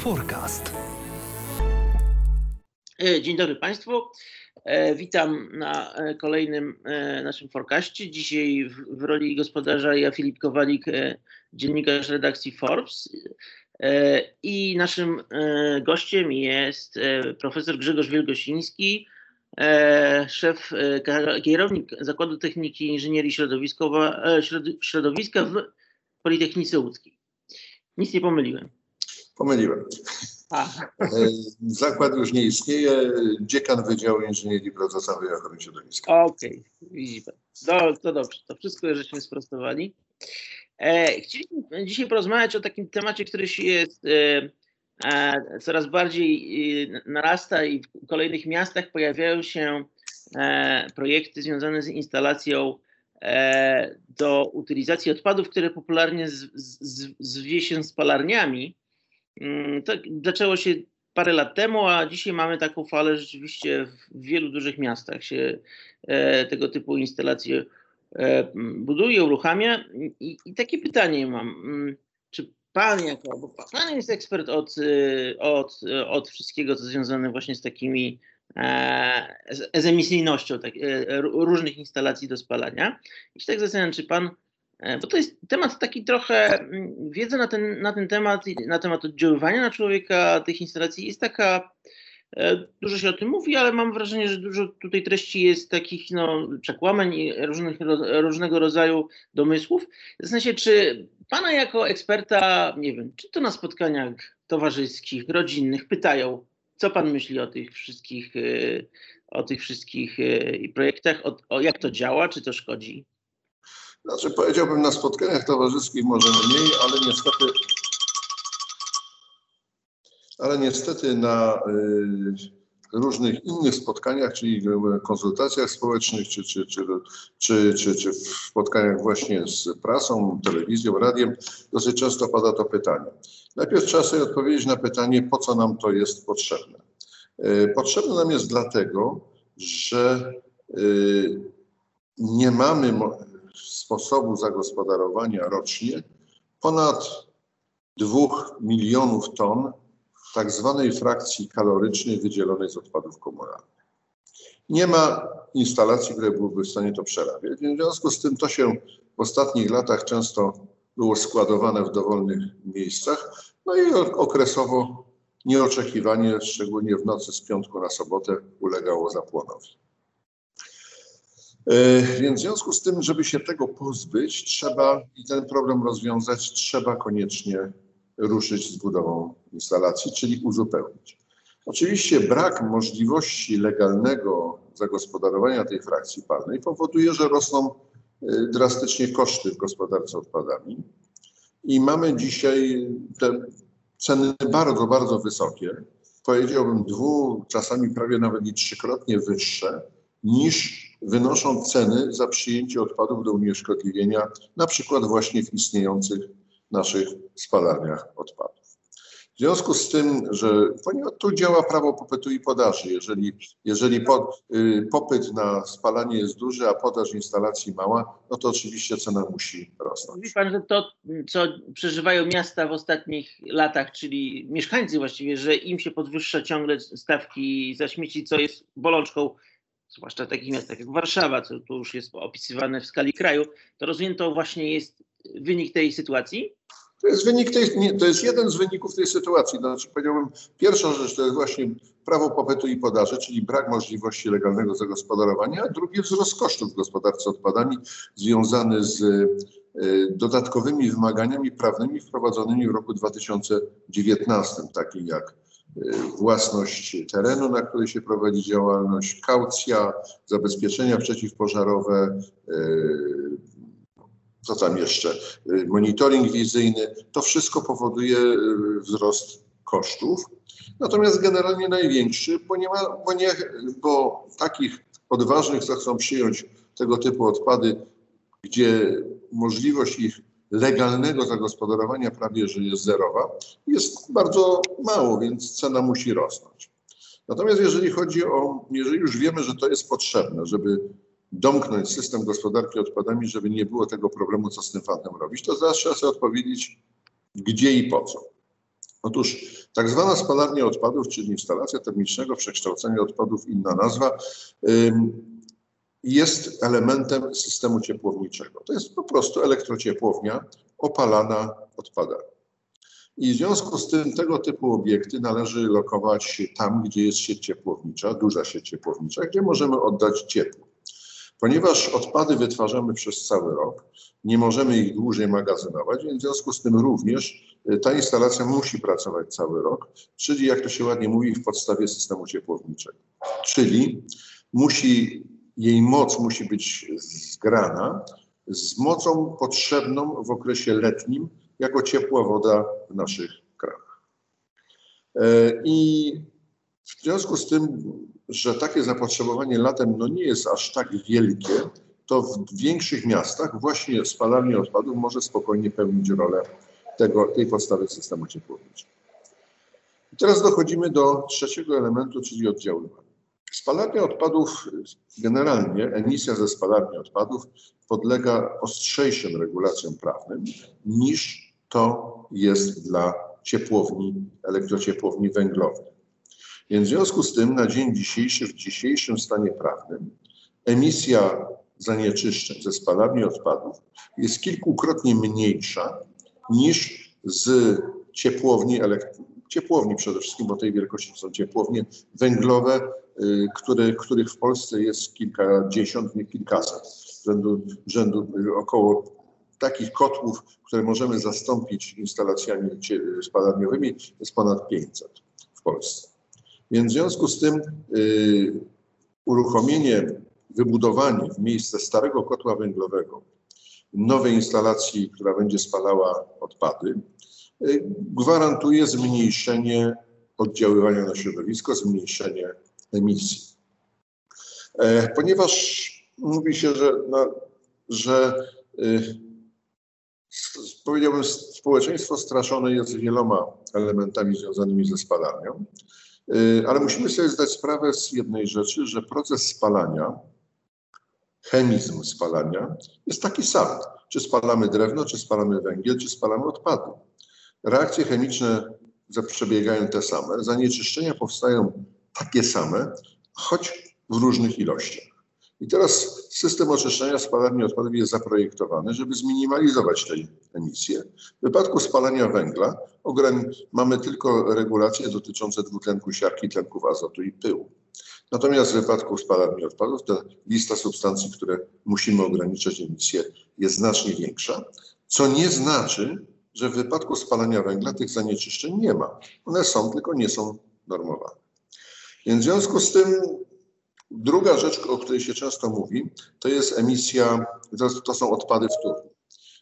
Forecast. E, dzień dobry Państwu. E, witam na e, kolejnym naszym forecaście. Dzisiaj w, roli gospodarza ja Filip Kowalik, dziennikarz redakcji Forbes. I naszym gościem jest profesor Grzegorz Wielgosiński, szef, kierownik Zakładu Techniki Inżynierii Środowiska w Politechnice Łódzkiej. Nic nie pomyliłem. Pomyliłem. E, zakład już nie istnieje. Dziekan Wydziału Inżynierii Procesowej i Ochrony Środowiska. Okej, okay. widzi pan. No, to dobrze, to wszystko żeśmy sprostowali. E, chcieliśmy dzisiaj porozmawiać o takim temacie, który się jest e, e, coraz bardziej e, narasta i w kolejnych miastach pojawiają się e, projekty związane z instalacją do utylizacji odpadów, które popularnie z, z, zwie się spalarniami. Mm, to zaczęło się parę lat temu, a dzisiaj mamy taką falę rzeczywiście w wielu dużych miastach się e, tego typu instalacje e, buduje, uruchamia. I, I, takie pytanie mam. Mm, czy pan jako, bo pan jest ekspert od, e, od, od wszystkiego, co związane właśnie z takimi z, z emisyjnością tak, różnych instalacji do spalania. I się tak zastanawiam, czy pan E, bo to jest temat taki trochę, mm, wiedza na ten, na ten temat, na temat oddziaływania na człowieka tych instalacji jest taka, e, dużo się o tym mówi, ale mam wrażenie, że dużo tutaj treści jest takich no, przekłamań i różnych, różnego rodzaju domysłów. Zastanawiam się, czy pana jako eksperta, nie wiem, czy to na spotkaniach towarzyskich, rodzinnych pytają, co pan myśli o tych wszystkich, e, o tych wszystkich projektach, o, o jak to działa, czy to szkodzi? Znaczy powiedziałbym na spotkaniach towarzyskich może mniej, ale niestety ale niestety na y, różnych innych spotkaniach, czyli konsultacjach społecznych, czy, czy, czy, czy, czy, czy w spotkaniach właśnie z prasą, telewizją, radiem, dosyć często pada to pytanie. Najpierw trzeba sobie odpowiedzieć na pytanie, po co nam to jest potrzebne. Y, potrzebne nam jest dlatego, że y, nie mamy sposobu zagospodarowania rocznie ponad 2 milionów ton tak zwanej frakcji kalorycznej wydzielonej z odpadów komunalnych. Nie ma instalacji, które byłyby w stanie to przerabiać. W związku z tym to się w ostatnich latach często było składowane w dowolnych miejscach, no i okresowo nieoczekiwanie, szczególnie w nocy z piątku na sobotę, ulegało zapłonowi. E, więc w związku z tym, żeby się tego pozbyć, trzeba i ten problem rozwiązać, trzeba koniecznie ruszyć z budową instalacji, czyli uzupełnić. Oczywiście brak możliwości legalnego zagospodarowania tej frakcji palnej powoduje, że rosną e, drastycznie koszty w gospodarce odpadami i mamy dzisiaj te ceny bardzo, bardzo wysokie. Powiedziałbym dwu, czasami prawie nawet i trzykrotnie wyższe niż wynoszą ceny za przyjęcie odpadów do unieszkodliwienia, na przykład właśnie w istniejących naszych spalarniach odpadów. W związku z tym, że ponieważ tu działa prawo popytu i podaży, jeżeli, jeżeli pod, y, popyt na spalanie jest duży, a podaż instalacji mała, no to oczywiście cena musi rosnąć. Mówi Pan, że to, co przeżywają miasta w ostatnich latach, czyli mieszkańcy właściwie, że im się podwyższa ciągle stawki za śmieci, co jest bolączką zwłaszcza takich miastach jak Warszawa, co tu już jest opisywane w skali kraju, to rozumiem, to właśnie jest wynik tej sytuacji? To jest wynik tej, nie, to jest jeden z wyników tej sytuacji. Znaczy powiedziałbym, pierwsza rzecz to jest właśnie prawo popytu i podaży, czyli brak możliwości legalnego zagospodarowania, a drugi wzrost kosztów w gospodarce odpadami związany z y, dodatkowymi wymaganiami prawnymi wprowadzonymi w roku 2019, takich jak własność terenu, na której się prowadzi działalność, kaucja, zabezpieczenia przeciwpożarowe, e, co tam jeszcze, e, monitoring wizyjny. To wszystko powoduje e, wzrost kosztów. Natomiast generalnie największy, bo, nie ma, bo, nie, bo takich odważnych, co chcą przyjąć tego typu odpady, gdzie możliwość ich legalnego zagospodarowania prawie że jest zerowa, jest bardzo mało, więc cena musi rosnąć. Natomiast jeżeli chodzi o, jeżeli już wiemy, że to jest potrzebne, żeby domknąć system gospodarki odpadami, żeby nie było tego problemu, co z tym fantem robić, to zawsze trzeba sobie odpowiedzieć, gdzie i po co. Otóż tak zwana spalarnia odpadów, czyli instalacja termicznego przekształcenia odpadów, inna nazwa, jest elementem systemu ciepłowniczego. To jest po prostu elektrociepłownia opalana odpadami. I w związku z tym tego typu obiekty należy lokować tam, gdzie jest sieć ciepłownicza, duża sieć ciepłownicza, gdzie możemy oddać ciepło. Ponieważ odpady wytwarzamy przez cały rok, nie możemy ich dłużej magazynować, więc w związku z tym również y, ta instalacja musi pracować cały rok, czyli jak to się ładnie mówi, w podstawie systemu ciepłowniczego. Czyli musi, jej moc musi być zgrana z mocą potrzebną w okresie letnim jako ciepła woda w naszych kranach. E, I w związku z tym, że takie zapotrzebowanie latem no nie jest aż tak wielkie, to w większych miastach właśnie spalanie odpadów może spokojnie pełnić rolę tego, tej podstawy systemu ciepłowniczego. Teraz dochodzimy do trzeciego elementu, czyli oddziaływania. Spalanie odpadów, generalnie emisja ze spalarni odpadów podlega ostrzejszym regulacjom prawnym niż to jest dla ciepłowni, elektrociepłowni węglowych. Więc w związku z tym na dzień dzisiejszy, w dzisiejszym stanie prawnym, emisja zanieczyszczeń ze spalarni odpadów jest kilkukrotnie mniejsza niż z ciepłowni, ciepłowni przede wszystkim, bo tej wielkości są ciepłownie węglowe, które, których w Polsce jest kilkadziesiąt, nie kilkaset, rzędu, rzędu około takich kotłów, które możemy zastąpić instalacjami spalarniowymi jest ponad 500 w Polsce. Więc w związku z tym y, uruchomienie, wybudowanie w miejsce starego kotła węglowego nowej instalacji, która będzie spalała odpady, y, gwarantuje zmniejszenie oddziaływania na środowisko, zmniejszenie emisji. E, ponieważ mówi się, że, no, że y, powiedziałbym, społeczeństwo straszone jest wieloma elementami związanymi ze spalarnią, y, ale musimy sobie zdać sprawę z jednej rzeczy, że proces spalania, chemizm spalania jest taki sam. Czy spalamy drewno, czy spalamy węgiel, czy spalamy odpady. Reakcje chemiczne przebiegają te same, zanieczyszczenia powstają takie same, choć w różnych ilościach. I teraz system oczyszczania spalarni odpadów jest zaprojektowany, żeby zminimalizować te emisje. W wypadku spalania węgla mamy tylko regulacje dotyczące dwutlenku siarki, tlenków azotu i pyłu. Natomiast w wypadku spalarni odpadów ta lista substancji, które musimy ograniczać emisję jest znacznie większa, co nie znaczy, że w wypadku spalania węgla tych zanieczyszczeń nie ma. One są, tylko nie są normowane. Więc w związku z tym Druga rzecz, o której się często mówi, to jest emisja, to są odpady wtórne.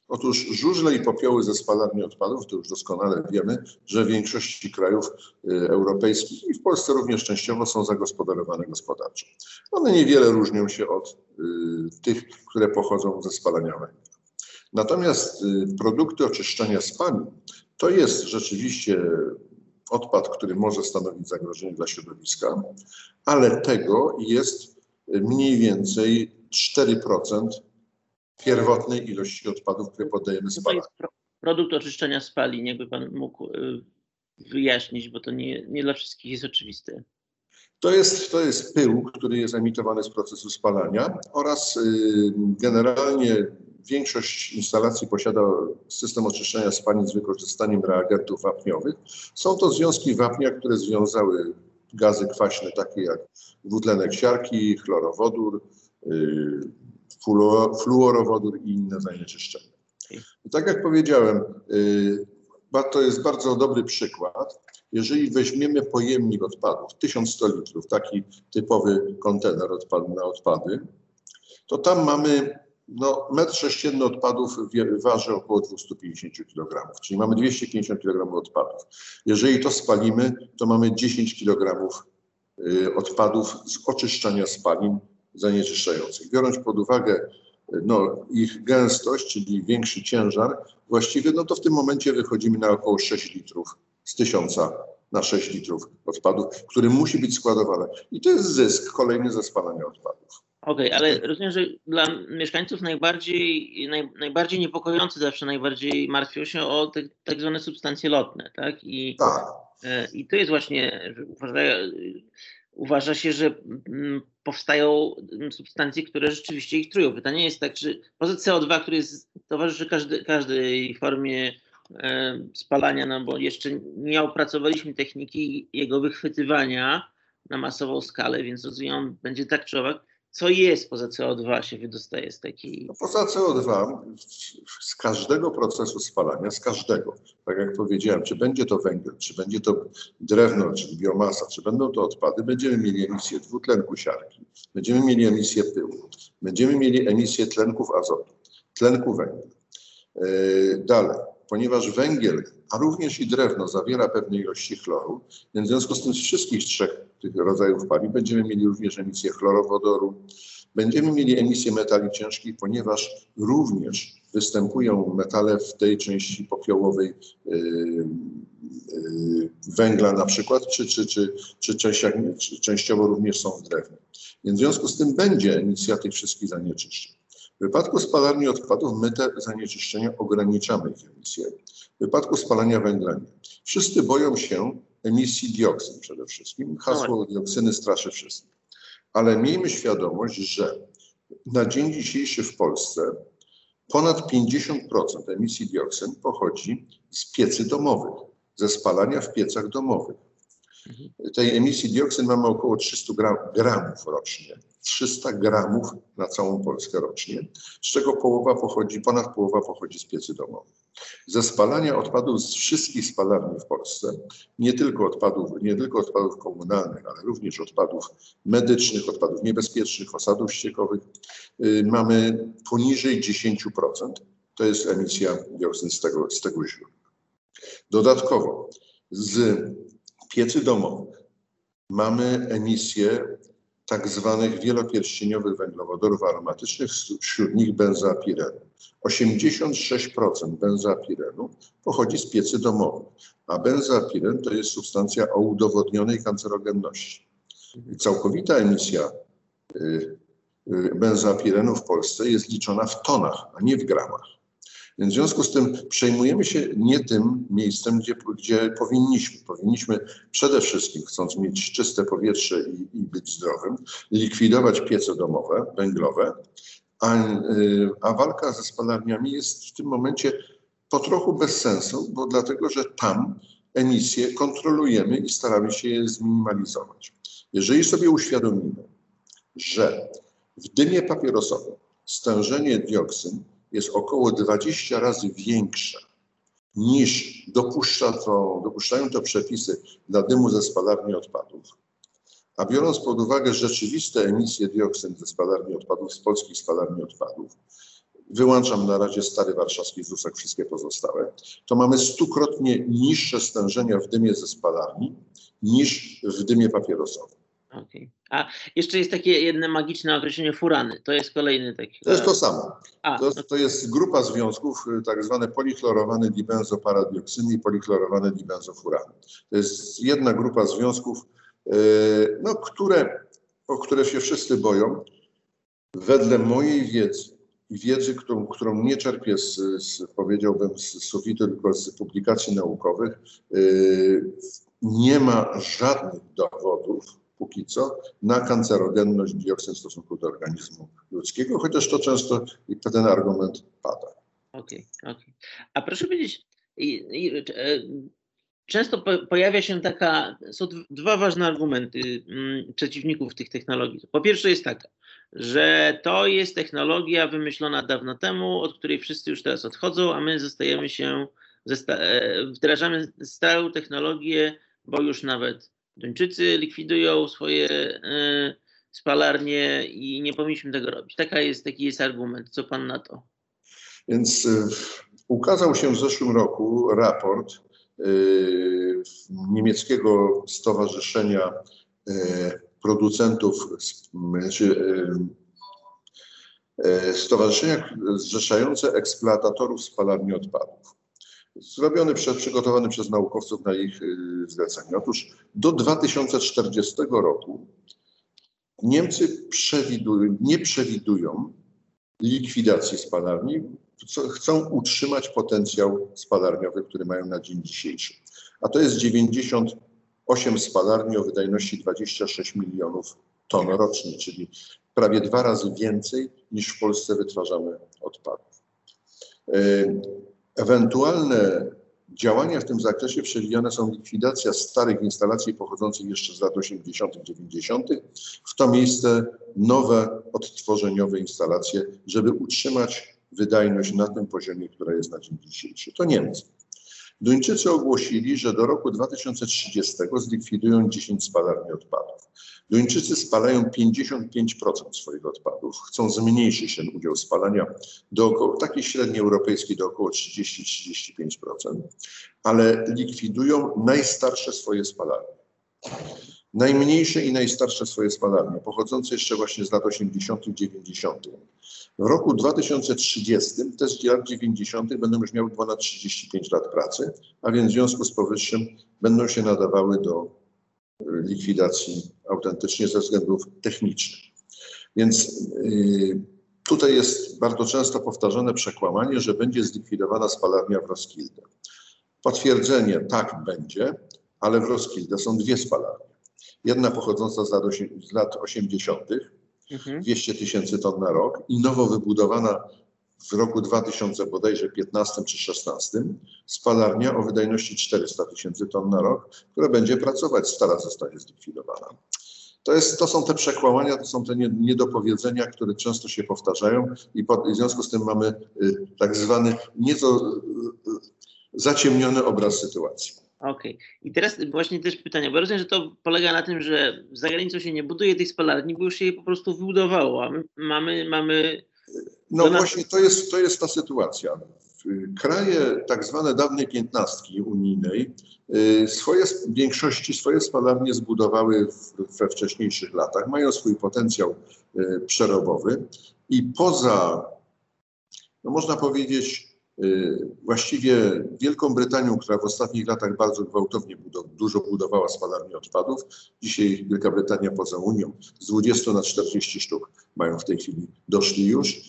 Otóż żużle i popioły ze spalarni odpadów, to już doskonale wiemy, że w większości krajów y, europejskich i w Polsce również częściowo są zagospodarowane gospodarczo. One niewiele różnią się od y, tych, które pochodzą ze spalania węgla. Natomiast y, produkty oczyszczania spalin to jest rzeczywiście odpad, który może stanowić zagrożenie dla środowiska, ale tego jest mniej więcej 4% pierwotnej ilości odpadów, które poddajemy spalaniu. Produkt oczyszczenia spalin, jakby Pan mógł y, wyjaśnić, bo to nie, nie dla wszystkich jest oczywiste. To jest, to jest pył, który jest emitowany z procesu spalania oraz y, generalnie większość instalacji posiada system oczyszczenia spalin z wykorzystaniem reagentów wapniowych. Są to związki wapnia, które związały gazy kwaśne takie jak dwutlenek siarki, chlorowodór, y, fluorowodór i inne zanieczyszczenia. I tak jak powiedziałem, y, to jest bardzo dobry przykład. Jeżeli weźmiemy pojemnik odpadów, 1100 litrów, taki typowy kontener odpad, na odpady, to tam mamy no, metr sześcienny odpadów waży około 250 kg, czyli mamy 250 kg odpadów. Jeżeli to spalimy, to mamy 10 kg y, odpadów z oczyszczania spalin zanieczyszczających. Biorąc pod uwagę no, ich gęstość, czyli większy ciężar, właściwie no to w tym momencie wychodzimy na około 6 litrów z tysiąca na 6 litrów odpadów, który musi być składowany. I to jest zysk kolejny ze spalania odpadów. Okej, okay, ale rozumiem, że dla mieszkańców najbardziej, naj, najbardziej niepokojący zawsze najbardziej martwią się o te tak zwane substancje lotne, tak? I, tak. E, I to jest właśnie, uważa, uważa się, że mm, powstają substancje, które rzeczywiście ich trują. Pytanie jest tak, czy poza CO2, który jest, towarzyszy każdy, każdej formie e, spalania, no bo jeszcze nie opracowaliśmy techniki jego wychwytywania na masową skalę, więc rozumiem, będzie tak czy owak, co jest poza CO2 się wydostaje z takiej... No poza CO2 z każdego procesu spalania, z każdego, tak jak powiedziałem, czy będzie to węgiel, czy będzie to drewno, czy biomasa, czy będą to odpady, będziemy mieli emisję dwutlenku siarki, będziemy mieli emisję pyłu, będziemy mieli emisję tlenków azotu, tlenku węgla. Yy, dalej, ponieważ węgiel, a również i drewno zawiera pewne ilości chloru, więc w związku z tym z wszystkich trzech tych rodzajów paliw będziemy mieli również emisję chlorowodoru, będziemy mieli emisję metali ciężkich, ponieważ również występują metale w tej części popiołowej yy, yy, węgla na przykład, czy, czy, czy, czy, częściowo również są w drewnie. Więc w związku z tym będzie emisja tych wszystkich zanieczyszczeń. W wypadku spalarni odpadów my te zanieczyszczenia ograniczamy ich emisję. W wypadku spalania węgla nie. Wszyscy boją się emisji dioksyn przede wszystkim. Hasło dioksyny straszy wszystkich. Ale miejmy świadomość, że na dzień dzisiejszy w Polsce ponad 50% emisji dioksyn pochodzi z piecy domowych, ze spalania w piecach domowych. Mhm. Tej emisji dioksyn mamy około 300 gram, gramów rocznie. 300 gramów na całą Polskę rocznie, z czego połowa pochodzi, ponad połowa pochodzi z piecy domowych. Ze spalania odpadów z wszystkich spalarni w Polsce, nie tylko odpadów, nie tylko odpadów komunalnych, ale również odpadów medycznych, odpadów niebezpiecznych, osadów ściekowych, yy, mamy poniżej 10%. To jest emisja dioksyn z tego, z tego źródła. Dodatkowo z piecy domowych mamy emisję tak zwanych wielopierścieniowych węglowodorów aromatycznych, wśród nich benzoapirenu. 86% benzoapirenu pochodzi z piecy domowych, a benzoapiren to jest substancja o udowodnionej kancerogenności. Całkowita emisja y, y, benzoapirenu w Polsce jest liczona w tonach, a nie w gramach. Więc w związku z tym przejmujemy się nie tym miejscem, gdzie, gdzie powinniśmy. Powinniśmy przede wszystkim, chcąc mieć czyste powietrze i, i być zdrowym, likwidować piece domowe, węglowe, a, y, a walka ze spalarniami jest w tym momencie po trochu bez sensu, bo dlatego, że tam emisje kontrolujemy i staramy się je zminimalizować. Jeżeli sobie uświadomimy, że w dymie papierosowym stężenie dioksyn jest około 20 razy większa niż dopuszcza to, dopuszczają to przepisy dla dymu ze spalarni odpadów, a biorąc pod uwagę rzeczywiste emisje dioksyn ze spalarni odpadów, z polskich spalarni odpadów, wyłączam na razie stary warszawski ZUSek, wszystkie pozostałe, to mamy stukrotnie niższe stężenia w dymie ze spalarni niż w dymie papierosowym. Okay. A jeszcze jest takie jedno magiczne określenie furany. To jest kolejny taki. To jest to samo. A, to, to, jest grupa związków, y, tak zwane polichlorowane dibenzoparadioksiny i polichlorowane dibenzofurany. To jest jedna grupa związków, yy, no, które, o które się wszyscy boją. Wedle mojej wiedzy i wiedzy, którą, którą nie czerpię z, z, powiedziałbym z sufitu, tylko z publikacji naukowych, yy, nie ma żadnych dowodów, póki co na kancerogenność dioksyn w stosunku do organizmu ludzkiego, chociaż to często ten argument pada. Okej, okay. Okay. A proszę powiedzieć, e, często pojawia się taka, są dwa ważne argumenty mm, przeciwników tych technologii. Po pierwsze jest taka, że to jest technologia wymyślona dawno temu, od której wszyscy już teraz odchodzą, a my zostajemy się, e, wdrażamy starą technologię, bo już nawet Duńczycy likwidują swoje y, spalarnie i nie powinniśmy tego robić. Taka jest, taki jest argument. Co pan na to? Więc y, ukazał się w zeszłym roku raport y, niemieckiego stowarzyszenia producentów, czy stowarzyszenia zrzeszające eksploatatorów spalarni odpadów zrobiony, przygotowany przez naukowców na ich y, zlecenie. Otóż do 2040 roku Niemcy przewidują, nie przewidują likwidacji spalarni, chcą utrzymać potencjał spalarniowy, który mają na dzień dzisiejszy. A to jest 98 spalarni o wydajności 26 milionów ton rocznie, czyli prawie dwa razy więcej niż w Polsce wytwarzamy odpadów. Ewentualne działania w tym zakresie przewidziane są likwidacja starych instalacji pochodzących jeszcze z lat 80., 90., w to miejsce nowe odtworzeniowe instalacje, żeby utrzymać wydajność na tym poziomie, która jest na dzień dzisiejszy. To Niemcy. Duńczycy ogłosili, że do roku 2030 zlikwidują 10 spalarni odpadów. Duńczycy spalają 55% swoich odpadów. Chcą zmniejszyć ten udział spalania do około, takiej średniej europejskiej do około 30-35%, ale likwidują najstarsze swoje spalarnie. Najmniejsze i najstarsze swoje spalarnie, pochodzące jeszcze właśnie z lat 80., 90. W roku 2030 te z lat 90. będą już miały ponad 35 lat pracy, a więc w związku z powyższym będą się nadawały do likwidacji autentycznie ze względów technicznych. Więc yy, tutaj jest bardzo często powtarzane przekłamanie, że będzie zlikwidowana spalarnia w Roskilde. Potwierdzenie tak będzie, ale w Roskilde są dwie spalarnie. Jedna pochodząca z lat, z lat 80., 200 mhm. tysięcy ton na rok i nowo wybudowana w roku 2000 bodajże 15 czy 16 spalarnia o wydajności 400 tysięcy ton na rok, która będzie pracować, stara zostanie zlikwidowana. To, jest, to są te przekłamania, to są te niedopowiedzenia, które często się powtarzają i, w związku z tym mamy y, tak zwany nieco y, y, zaciemniony obraz sytuacji. Okej. Okay. I teraz właśnie też pytanie, bo rozumiem, że to polega na tym, że za granicą się nie buduje tych spalarni, bo już się je po prostu wybudowało, a my mamy, mamy no właśnie to jest, to jest ta sytuacja. Kraje tak zwane dawnej piętnastki unijnej y, swoje, w większości swoje spalarnie zbudowały we wcześniejszych latach, mają swój potencjał y, przerobowy i poza, no można powiedzieć, y, właściwie Wielką Brytanią, która w ostatnich latach bardzo gwałtownie budow, dużo budowała spalarni odpadów. Dzisiaj Wielka Brytania poza Unią z 20 na 40 sztuk mają w tej chwili doszli już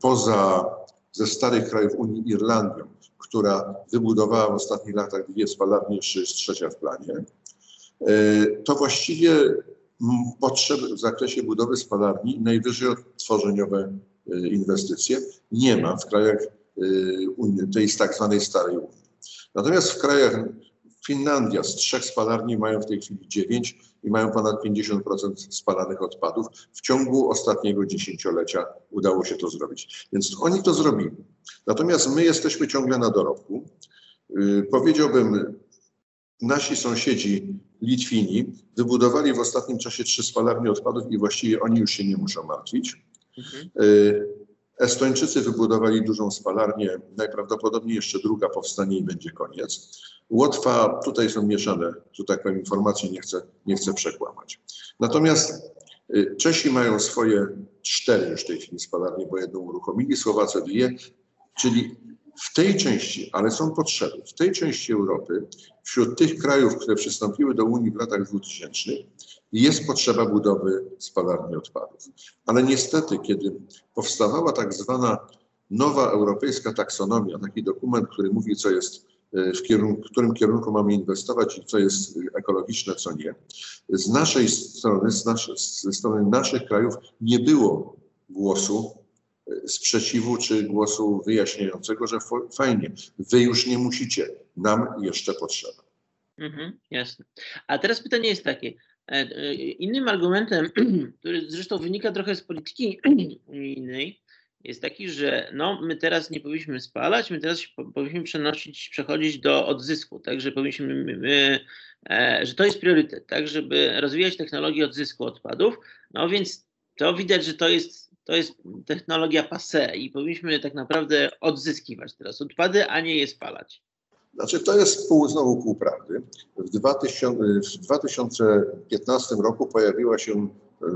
poza ze starych krajów Unii Irlandią, która wybudowała w ostatnich latach dwie spalarnie, jeszcze jest trzecia w planie, e, to właściwie potrzeb w zakresie budowy spalarni najwyżej odtworzeniowe e, inwestycje nie ma w krajach e, tej tak zwanej starej Unii. Natomiast w krajach Finlandia z trzech spalarni mają w tej chwili dziewięć i mają ponad 50% spalanych odpadów. W ciągu ostatniego dziesięciolecia udało się to zrobić. Więc oni to zrobili. Natomiast my jesteśmy ciągle na dorobku. Yy, powiedziałbym, nasi sąsiedzi Litwini wybudowali w ostatnim czasie trzy spalarnie odpadów i właściwie oni już się nie muszą martwić. Mhm. Estończycy wybudowali dużą spalarnię, najprawdopodobniej jeszcze druga powstanie i będzie koniec. Łotwa, tutaj są mieszane, że tak powiem, informacje, nie chcę, nie chcę przekłamać. Natomiast y, Czesi mają swoje cztery już w tej chwili spalarnie, bo jedną uruchomili, Słowacy dwie, czyli w tej części, ale są potrzeby, w tej części Europy, wśród tych krajów, które przystąpiły do Unii w latach 2000, jest potrzeba budowy spalarni odpadów. Ale niestety, kiedy powstawała tak zwana nowa europejska taksonomia, taki dokument, który mówi, co jest e, w, kierunku, w którym kierunku mamy inwestować i co jest ekologiczne, co nie. Z naszej strony, z nasz, ze strony naszych krajów nie było głosu sprzeciwu czy głosu wyjaśniającego, że fajnie, wy już nie musicie, nam jeszcze potrzeba. Mhm, jasne. A teraz pytanie jest takie. E, e, innym argumentem, który zresztą wynika trochę z polityki unijnej, jest taki, że no, my teraz nie powinniśmy spalać, my teraz powinniśmy przenosić, przechodzić do odzysku, tak, że powinniśmy, my, e, że to jest priorytet, tak, żeby rozwijać technologię odzysku odpadów, no więc to widać, że to jest, to jest technologia passe i powinniśmy tak naprawdę odzyskiwać teraz odpady, a nie je spalać. Znaczy to jest pół, znowu pół prawdy. W, 2000, w 2015 roku pojawiła się e,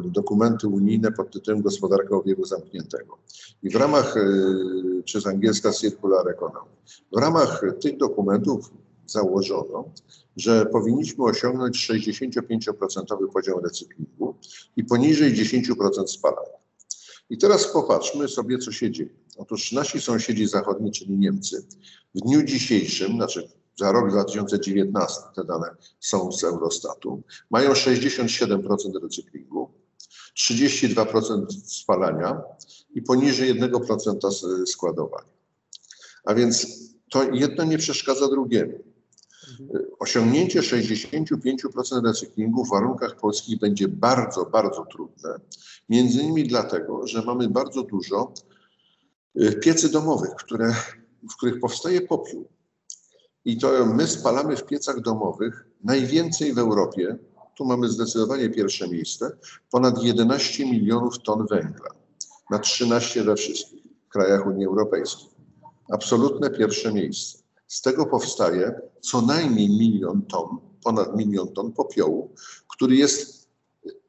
dokumenty unijne pod tytułem Gospodarka obiegu zamkniętego. I w ramach, e, przez angielska Circular Economy, w ramach tych dokumentów założono, że powinniśmy osiągnąć 65% poziom recyklingu i poniżej 10% spalania. I teraz popatrzmy sobie, co się dzieje. Otóż nasi sąsiedzi zachodni, czyli Niemcy, w dniu dzisiejszym, znaczy za rok 2019, te dane są z Eurostatu, mają 67% recyklingu, 32% spalania i poniżej 1% składowania. A więc to jedno nie przeszkadza drugiemu. Osiągnięcie 65% recyklingu w warunkach polskich będzie bardzo, bardzo trudne. Między innymi dlatego, że mamy bardzo dużo y, piecy domowych, które, w których powstaje popiół. I to my spalamy w piecach domowych najwięcej w Europie. Tu mamy zdecydowanie pierwsze miejsce. Ponad 11 milionów ton węgla. Na 13 we wszystkich krajach Unii Europejskiej. Absolutne pierwsze miejsce. Z tego powstaje co najmniej milion ton, ponad milion ton popiołu, który jest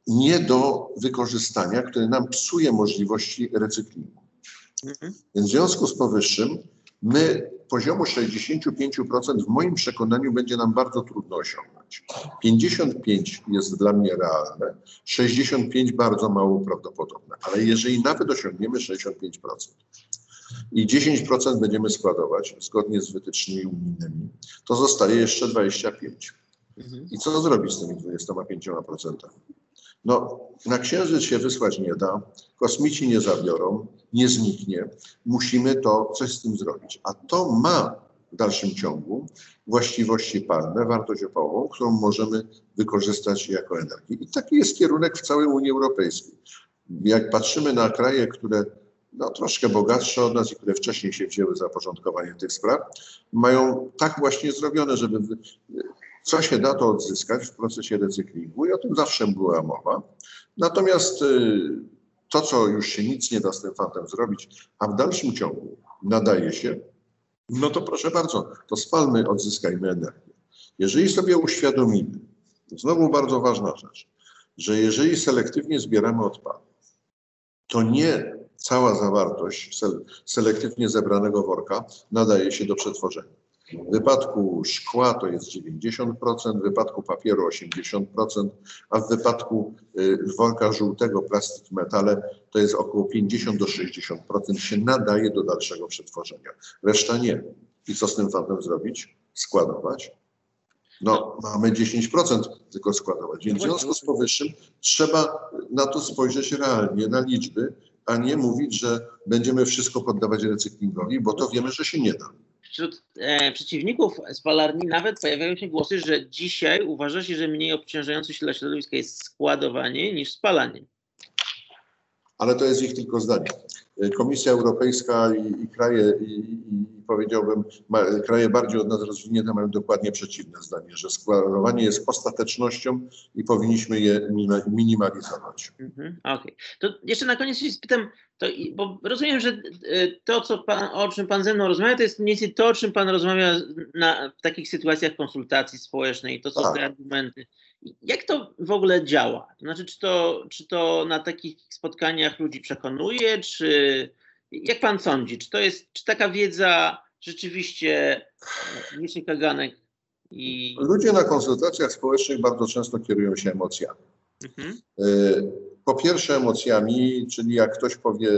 nie do wykorzystania, który nam psuje możliwości recyklingu. Mhm. Więc w związku z powyższym my poziomu 65% w moim przekonaniu będzie nam bardzo trudno osiągnąć. 55 jest dla mnie realne, 65 bardzo mało prawdopodobne, ale jeżeli nawet osiągniemy 65%, i 10% będziemy składować zgodnie z wytycznymi unijnymi, to zostaje jeszcze 25. Mhm. I co zrobić z tymi 25%? No, na Księżyc się wysłać nie da, kosmici nie zabiorą, nie zniknie. Musimy to coś z tym zrobić. A to ma w dalszym ciągu właściwości palne, wartość opałową, którą możemy wykorzystać jako energię. I taki jest kierunek w całej Unii Europejskiej. Jak patrzymy na kraje, które no, troszkę bogatsze od nas i które wcześniej się wzięły za porządkowanie tych spraw, mają tak właśnie zrobione, żeby co się da to odzyskać w procesie recyklingu i o tym zawsze była mowa. Natomiast y, to, co już się nic nie da z tym fantem zrobić, a w dalszym ciągu nadaje się, no to proszę bardzo, to spalmy, odzyskajmy energię. Jeżeli sobie uświadomimy, znowu bardzo ważna rzecz, że jeżeli selektywnie zbieramy odpady, to nie cała zawartość selektywnie zebranego worka nadaje się do przetworzenia. W wypadku szkła to jest 90%, w wypadku papieru 80%, a w wypadku y, worka żółtego, plastik metale to jest około 50 do 60% się nadaje do dalszego przetworzenia. Reszta nie. I co z tym fantem zrobić? Składować. No, mamy 10% tylko składować. Więc w związku z powyższym trzeba na to spojrzeć realnie, na liczby, a nie mówić, że będziemy wszystko poddawać recyklingowi, bo to wiemy, że się nie da. Wśród e, przeciwników spalarni nawet pojawiają się głosy, że dzisiaj uważa się, że mniej obciążające się dla środowiska jest składowanie niż spalanie. Ale to jest ich tylko zdanie. Komisja Europejska i, i kraje, i, i, powiedziałbym, ma, kraje bardziej od nas rozwinięte mają dokładnie przeciwne zdanie, że składowanie jest ostatecznością i powinniśmy je minimalizować. Mhm, Okej. Okay. To jeszcze na koniec się spytam, to, bo rozumiem, że e, to, co pan, o czym Pan ze mną rozmawia, to jest mniej więcej to, o czym Pan rozmawia na, w takich sytuacjach konsultacji społecznej, to są tak. te argumenty. Jak to w ogóle działa? Znaczy, czy to, czy to na takich spotkaniach ludzi przekonuje, czy jak pan sądzi, czy to jest, czy taka wiedza rzeczywiście niczy kaganek i... Ludzie na konsultacjach społecznych bardzo często kierują się emocjami. Mhm. E, po pierwsze emocjami, czyli jak ktoś powie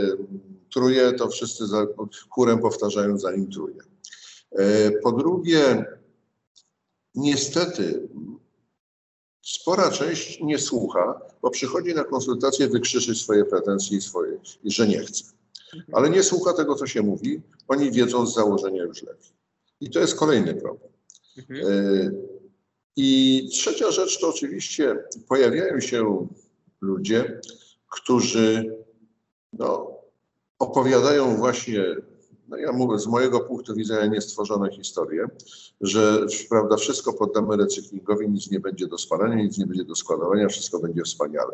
truje, to wszyscy za, chórem powtarzają zanim truje. E, po drugie, niestety Spora część nie słucha, bo przychodzi na konsultację wykrzyczeć swoje pretensje i swoje, i że nie chce. Ale nie słucha tego, co się mówi. Oni wiedzą z założenia już lepiej. I to jest kolejny problem. Mhm. E, I trzecia rzecz to oczywiście pojawiają się ludzie, którzy no, opowiadają właśnie no ja mówię, z mojego punktu widzenia niestworzone historie, że prawda, wszystko poddamy recyklingowi, nic nie będzie do spalania, nic nie będzie do składowania, wszystko będzie wspaniale.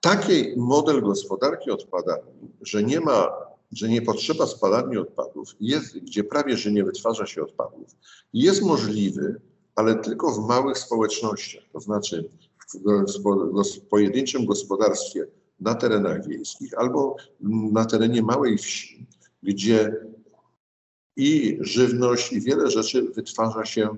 Taki model gospodarki odpadami, że nie ma, że nie potrzeba spalarni odpadów, jest, gdzie prawie, że nie wytwarza się odpadów, jest możliwy, ale tylko w małych społecznościach, to znaczy w, pojedynczym gospodarstwie na terenach wiejskich albo na terenie małej wsi, gdzie i żywność, i wiele rzeczy wytwarza się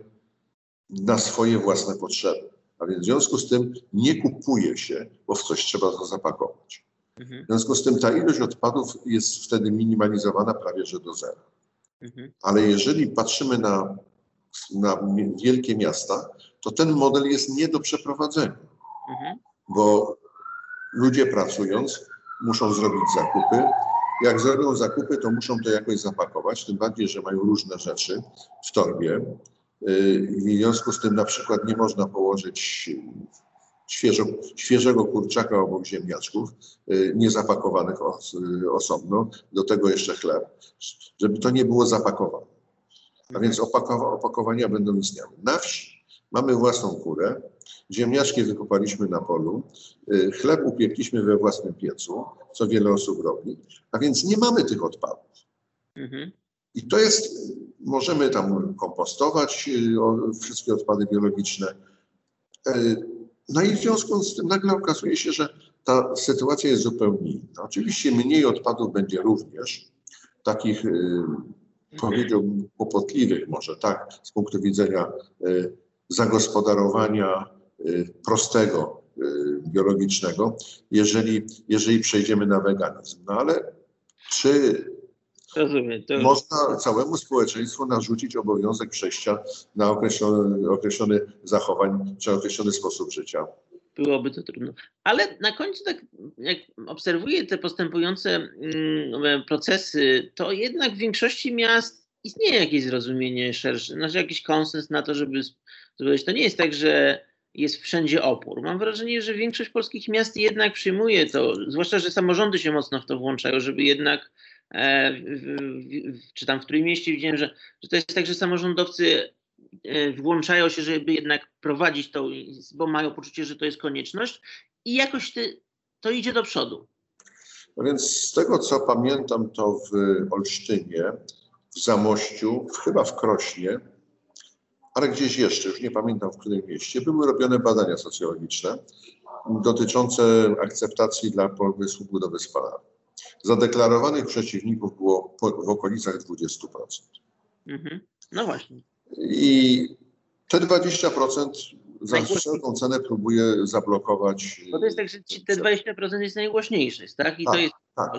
na swoje własne potrzeby. A więc w związku z tym nie kupuje się, bo w coś trzeba to zapakować. Mhm. W związku z tym ta ilość odpadów jest wtedy minimalizowana prawie że do zera. Mhm. Ale jeżeli patrzymy na, na wielkie miasta, to ten model jest nie do przeprowadzenia. Mhm. Bo ludzie pracując muszą zrobić zakupy. Jak zrobią zakupy, to muszą to jakoś zapakować, tym bardziej, że mają różne rzeczy w torbie. Y, w związku z tym na przykład nie można położyć świeżo, świeżego kurczaka obok ziemniaczków, y, niezapakowanych os, y, osobno, do tego jeszcze chleb, żeby to nie było zapakowane. A więc opakowa, opakowania będą istniały. Na wsi mamy własną kurę, ziemniaczki wykopaliśmy na polu, y, chleb upiekliśmy we własnym piecu, co wiele osób robi, a więc nie mamy tych odpadów. Mhm. I to jest, możemy tam kompostować wszystkie odpady biologiczne. No i w związku z tym nagle okazuje się, że ta sytuacja jest zupełnie inna. Oczywiście mniej odpadów będzie również, takich y, powiedziałbym kłopotliwych może, tak, z punktu widzenia y, zagospodarowania y, prostego, biologicznego, jeżeli, jeżeli przejdziemy na weganizm. No ale czy Rozumiem. To... Można całemu społeczeństwu narzucić obowiązek przejścia na określony, określony zachowań czy określony sposób życia. Byłoby to trudno. Ale na końcu, tak jak obserwuję te postępujące mm, procesy, to jednak w większości miast istnieje jakieś zrozumienie szersze, znaczy jakiś konsens na to, żeby zrobić. To nie jest tak, że jest wszędzie opór. Mam wrażenie, że większość polskich miast jednak przyjmuje to, zwłaszcza, że samorządy się mocno w to włączają, żeby jednak E, czy tam w którym mieście widziałem, że, że to jest tak, że samorządowcy e, włączają się, żeby jednak prowadzić to, bo mają poczucie, że to jest konieczność i jakoś ty, to idzie do przodu. No więc z tego, co pamiętam, to w Olsztynie, w Zamościu, chyba w Krośnie, ale gdzieś jeszcze, już nie pamiętam w którym mieście, były robione badania socjologiczne dotyczące akceptacji dla pomysłu budowy spalarni. Zadeklarowanych przeciwników było w okolicach 20%. Mhm. No właśnie. I te 20% za wszelką cenę próbuje zablokować. Bo to jest tak, że te 20% jest najgłośniejsze, tak? I tak, to jest. Tak.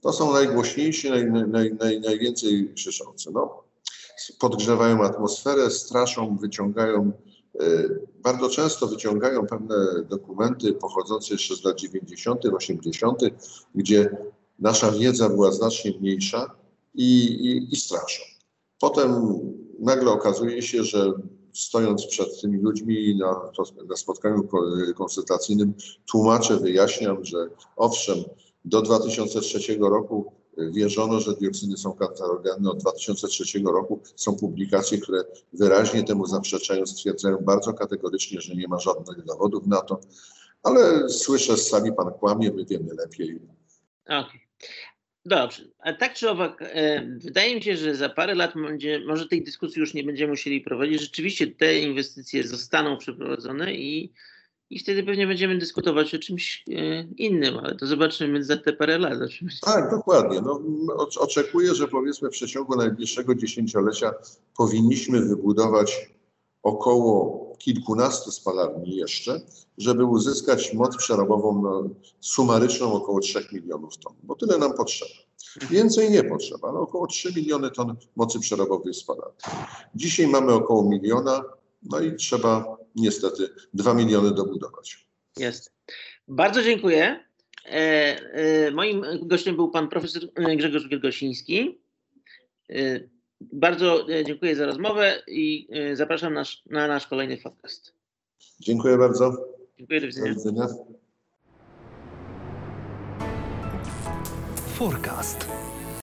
To są najgłośniejsi, naj, naj, naj, najwięcej krzyczące. No. Podgrzewają atmosferę, straszą, wyciągają E, bardzo często wyciągają pewne dokumenty pochodzące jeszcze z lat 90., 80., gdzie nasza wiedza była znacznie mniejsza i, i, i straszą. Potem nagle okazuje się, że stojąc przed tymi ludźmi na, na spotkaniu konsultacyjnym, tłumaczę, wyjaśniam, że owszem, do 2003 roku wierzono, że dioksyny są kancerogenne. Od 2003 roku są publikacje, które wyraźnie temu zaprzeczają, stwierdzają bardzo kategorycznie, że nie ma żadnych dowodów na to. Ale słyszę z sali, pan kłamie, my wiemy lepiej. Okay. Dobrze. A tak czy owak, e, wydaje mi się, że za parę lat będzie, może tej dyskusji już nie będziemy musieli prowadzić. Rzeczywiście te inwestycje zostaną przeprowadzone i i wtedy pewnie będziemy dyskutować o czymś e, innym, ale to zobaczymy za te parę lat. Tak, dokładnie. No, oczekuję, że powiedzmy w przeciągu najbliższego dziesięciolecia powinniśmy wybudować około kilkunastu spalarni jeszcze, żeby uzyskać moc przerobową no, sumaryczną około 3 milionów ton, bo tyle nam potrzeba. Więcej nie potrzeba, ale około 3 miliony ton mocy przerobowej spalarni. Dzisiaj mamy około miliona, no i trzeba niestety 2 miliony dobudować. Jest. Bardzo dziękuję. E, e, moim gościem był pan profesor Grzegorz Wielgosiński. E, bardzo dziękuję za rozmowę i zapraszam nasz, na nasz kolejny podcast. Dziękuję bardzo. Dziękuję, do widzenia. Do widzenia. Forecast.